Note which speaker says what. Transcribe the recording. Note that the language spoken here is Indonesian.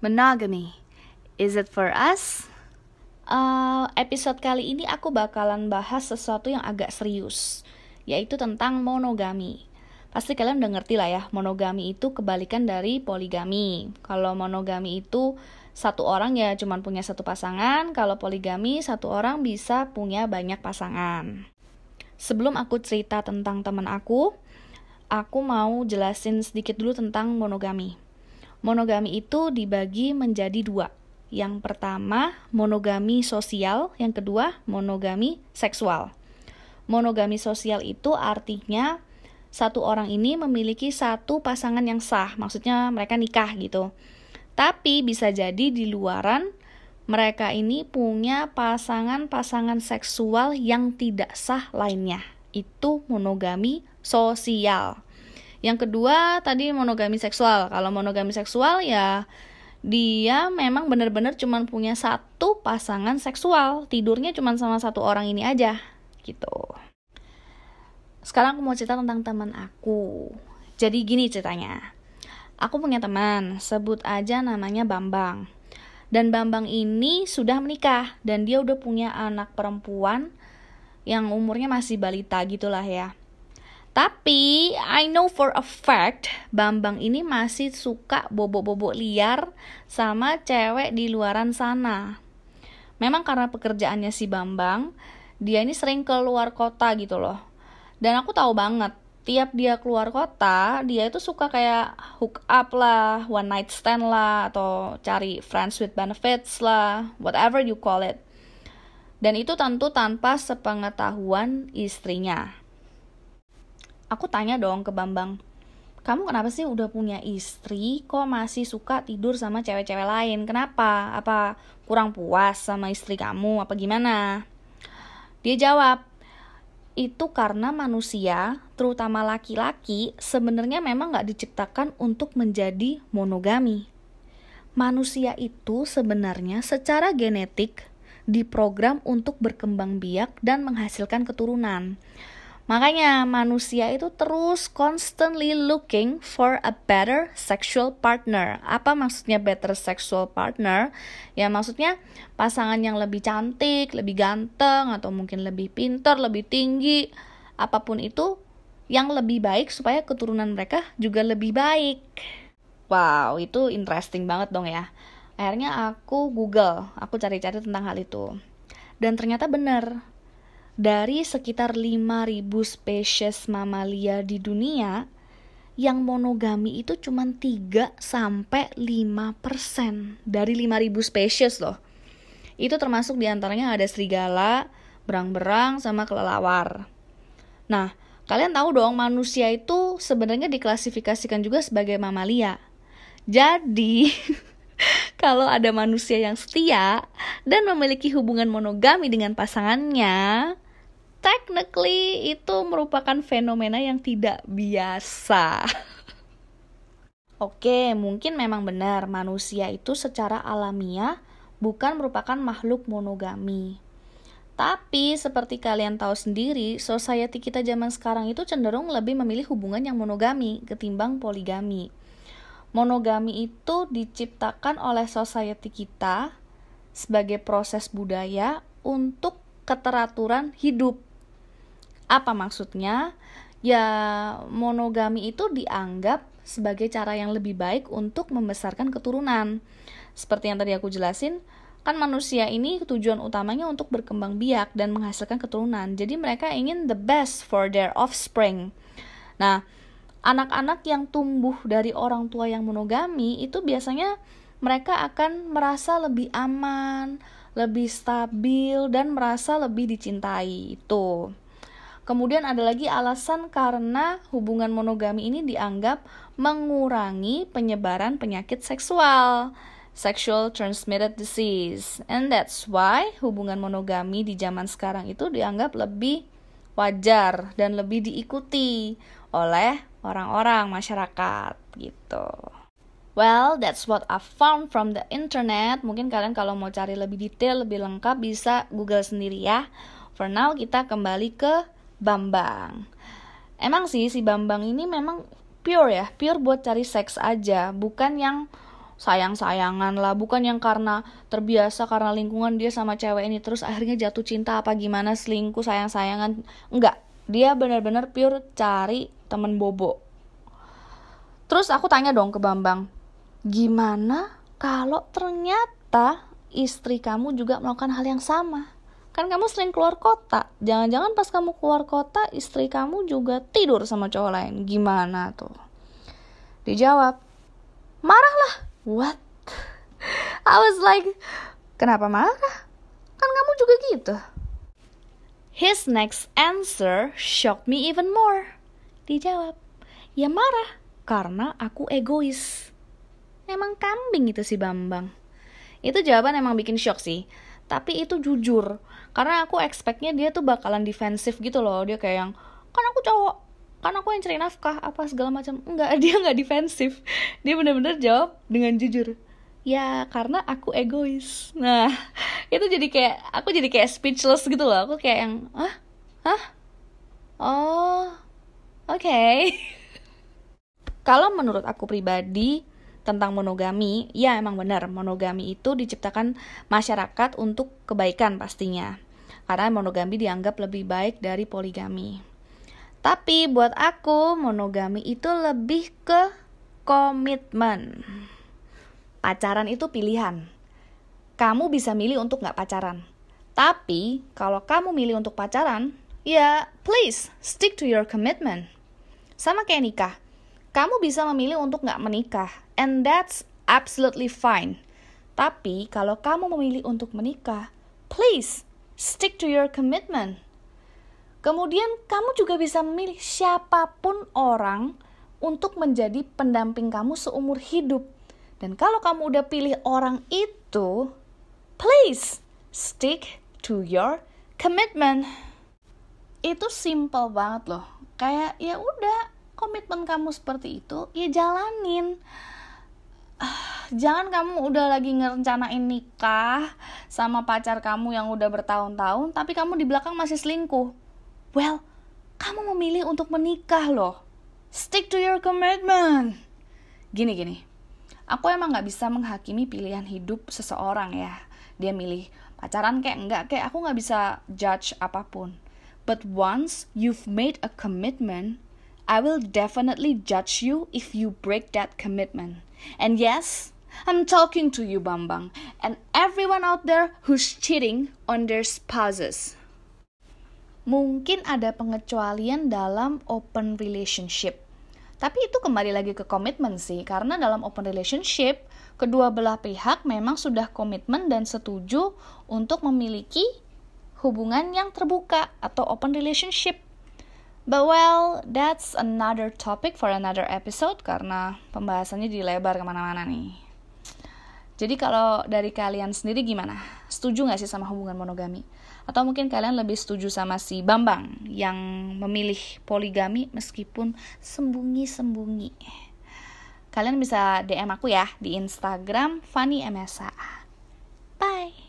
Speaker 1: Monogamy. Is it for us? Uh, episode kali ini aku bakalan bahas sesuatu yang agak serius, yaitu tentang monogami. Pasti kalian udah ngerti lah ya, monogami itu kebalikan dari poligami. Kalau monogami itu satu orang ya cuma punya satu pasangan, kalau poligami satu orang bisa punya banyak pasangan. Sebelum aku cerita tentang teman aku, aku mau jelasin sedikit dulu tentang monogami. Monogami itu dibagi menjadi dua. Yang pertama, monogami sosial, yang kedua, monogami seksual. Monogami sosial itu artinya satu orang ini memiliki satu pasangan yang sah, maksudnya mereka nikah gitu. Tapi bisa jadi di luaran mereka ini punya pasangan-pasangan seksual yang tidak sah lainnya. Itu monogami sosial. Yang kedua tadi monogami seksual. Kalau monogami seksual ya dia memang benar-benar cuma punya satu pasangan seksual. Tidurnya cuma sama satu orang ini aja gitu. Sekarang aku mau cerita tentang teman aku. Jadi gini ceritanya. Aku punya teman, sebut aja namanya Bambang. Dan Bambang ini sudah menikah dan dia udah punya anak perempuan yang umurnya masih balita gitulah ya. Tapi I know for a fact Bambang ini masih suka bobok-bobok liar sama cewek di luaran sana. Memang karena pekerjaannya si Bambang, dia ini sering keluar kota gitu loh dan aku tahu banget tiap dia keluar kota dia itu suka kayak hook up lah one night stand lah atau cari friends with benefits lah whatever you call it dan itu tentu tanpa sepengetahuan istrinya. Aku tanya dong ke Bambang kamu kenapa sih udah punya istri kok masih suka tidur sama cewek-cewek lain? Kenapa? Apa kurang puas sama istri kamu? Apa gimana? Dia jawab itu karena manusia, terutama laki-laki, sebenarnya memang nggak diciptakan untuk menjadi monogami. Manusia itu sebenarnya secara genetik diprogram untuk berkembang biak dan menghasilkan keturunan. Makanya manusia itu terus constantly looking for a better sexual partner. Apa maksudnya better sexual partner? Ya maksudnya pasangan yang lebih cantik, lebih ganteng, atau mungkin lebih pintar, lebih tinggi. Apa pun itu yang lebih baik supaya keturunan mereka juga lebih baik. Wow, itu interesting banget dong ya. Akhirnya aku Google, aku cari-cari tentang hal itu. Dan ternyata benar, dari sekitar 5000 spesies mamalia di dunia, yang monogami itu cuma 3 sampai 5% dari 5000 spesies loh. Itu termasuk di antaranya ada serigala, berang-berang, sama kelelawar. Nah, kalian tahu dong manusia itu sebenarnya diklasifikasikan juga sebagai mamalia. Jadi, kalau ada manusia yang setia dan memiliki hubungan monogami dengan pasangannya, technically itu merupakan fenomena yang tidak biasa. Oke, mungkin memang benar manusia itu secara alamiah bukan merupakan makhluk monogami. Tapi seperti kalian tahu sendiri, society kita zaman sekarang itu cenderung lebih memilih hubungan yang monogami ketimbang poligami. Monogami itu diciptakan oleh society kita sebagai proses budaya untuk keteraturan hidup apa maksudnya? Ya, monogami itu dianggap sebagai cara yang lebih baik untuk membesarkan keturunan. Seperti yang tadi aku jelasin, kan manusia ini tujuan utamanya untuk berkembang biak dan menghasilkan keturunan. Jadi mereka ingin the best for their offspring. Nah, anak-anak yang tumbuh dari orang tua yang monogami itu biasanya mereka akan merasa lebih aman, lebih stabil dan merasa lebih dicintai. Itu. Kemudian ada lagi alasan karena hubungan monogami ini dianggap mengurangi penyebaran penyakit seksual, sexual transmitted disease. And that's why hubungan monogami di zaman sekarang itu dianggap lebih wajar dan lebih diikuti oleh orang-orang masyarakat gitu. Well, that's what I found from the internet. Mungkin kalian kalau mau cari lebih detail, lebih lengkap bisa Google sendiri ya. For now kita kembali ke Bambang. Emang sih si Bambang ini memang pure ya, pure buat cari seks aja, bukan yang sayang-sayangan lah, bukan yang karena terbiasa karena lingkungan dia sama cewek ini terus akhirnya jatuh cinta apa gimana selingkuh sayang-sayangan. Enggak, dia benar-benar pure cari temen bobo. Terus aku tanya dong ke Bambang, gimana kalau ternyata istri kamu juga melakukan hal yang sama? Kan kamu sering keluar kota. Jangan-jangan pas kamu keluar kota, istri kamu juga tidur sama cowok lain. Gimana tuh? Dijawab, marahlah. What? I was like, kenapa marah? Kan kamu juga gitu. His next answer shocked me even more. Dijawab, ya marah karena aku egois. Emang kambing itu si Bambang. Itu jawaban emang bikin shock sih. Tapi itu jujur karena aku expectnya dia tuh bakalan defensif gitu loh dia kayak yang kan aku cowok kan aku yang cari nafkah apa segala macam. Enggak dia nggak defensif. Dia bener-bener jawab dengan jujur. Ya karena aku egois. Nah itu jadi kayak aku jadi kayak speechless gitu loh. Aku kayak yang ah ah oh oke. Okay. kalau menurut aku pribadi tentang monogami, ya emang benar, monogami itu diciptakan masyarakat untuk kebaikan pastinya. Karena monogami dianggap lebih baik dari poligami. Tapi buat aku, monogami itu lebih ke komitmen. Pacaran itu pilihan. Kamu bisa milih untuk nggak pacaran. Tapi, kalau kamu milih untuk pacaran, ya please stick to your commitment. Sama kayak nikah kamu bisa memilih untuk nggak menikah, and that's absolutely fine. Tapi kalau kamu memilih untuk menikah, please stick to your commitment. Kemudian kamu juga bisa memilih siapa pun orang untuk menjadi pendamping kamu seumur hidup. Dan kalau kamu udah pilih orang itu, please stick to your commitment. Itu simple banget loh. Kayak ya udah komitmen kamu seperti itu ya jalanin jangan kamu udah lagi ngerencanain nikah sama pacar kamu yang udah bertahun-tahun tapi kamu di belakang masih selingkuh well kamu memilih untuk menikah loh. Stick to your commitment. Gini gini. Aku emang nggak bisa menghakimi pilihan hidup seseorang ya. Dia milih pacaran kayak enggak kayak aku nggak bisa judge apa pun. But once you've made a commitment I will definitely judge you if you break that commitment. And yes, I'm talking to you, Bambang, and everyone out there who's cheating on their spouses. Mungkin ada pengecualian dalam open relationship. Tapi itu kembali lagi ke komitmen sih, karena dalam open relationship, kedua belah pihak memang sudah komitmen dan setuju untuk memiliki hubungan yang terbuka atau open relationship. But well, that's another topic for another episode karena pembahasannya dilebar ke mana-mana nih. Jadi kalau dari kalian sendiri gimana? Setuju gak sih sama hubungan monogami? Atau mungkin kalian lebih setuju sama si Bambang yang memilih poligami meskipun sembunyi-sembunyi? Kalian bisa DM aku ya di Instagram Fanny MSA. Bye!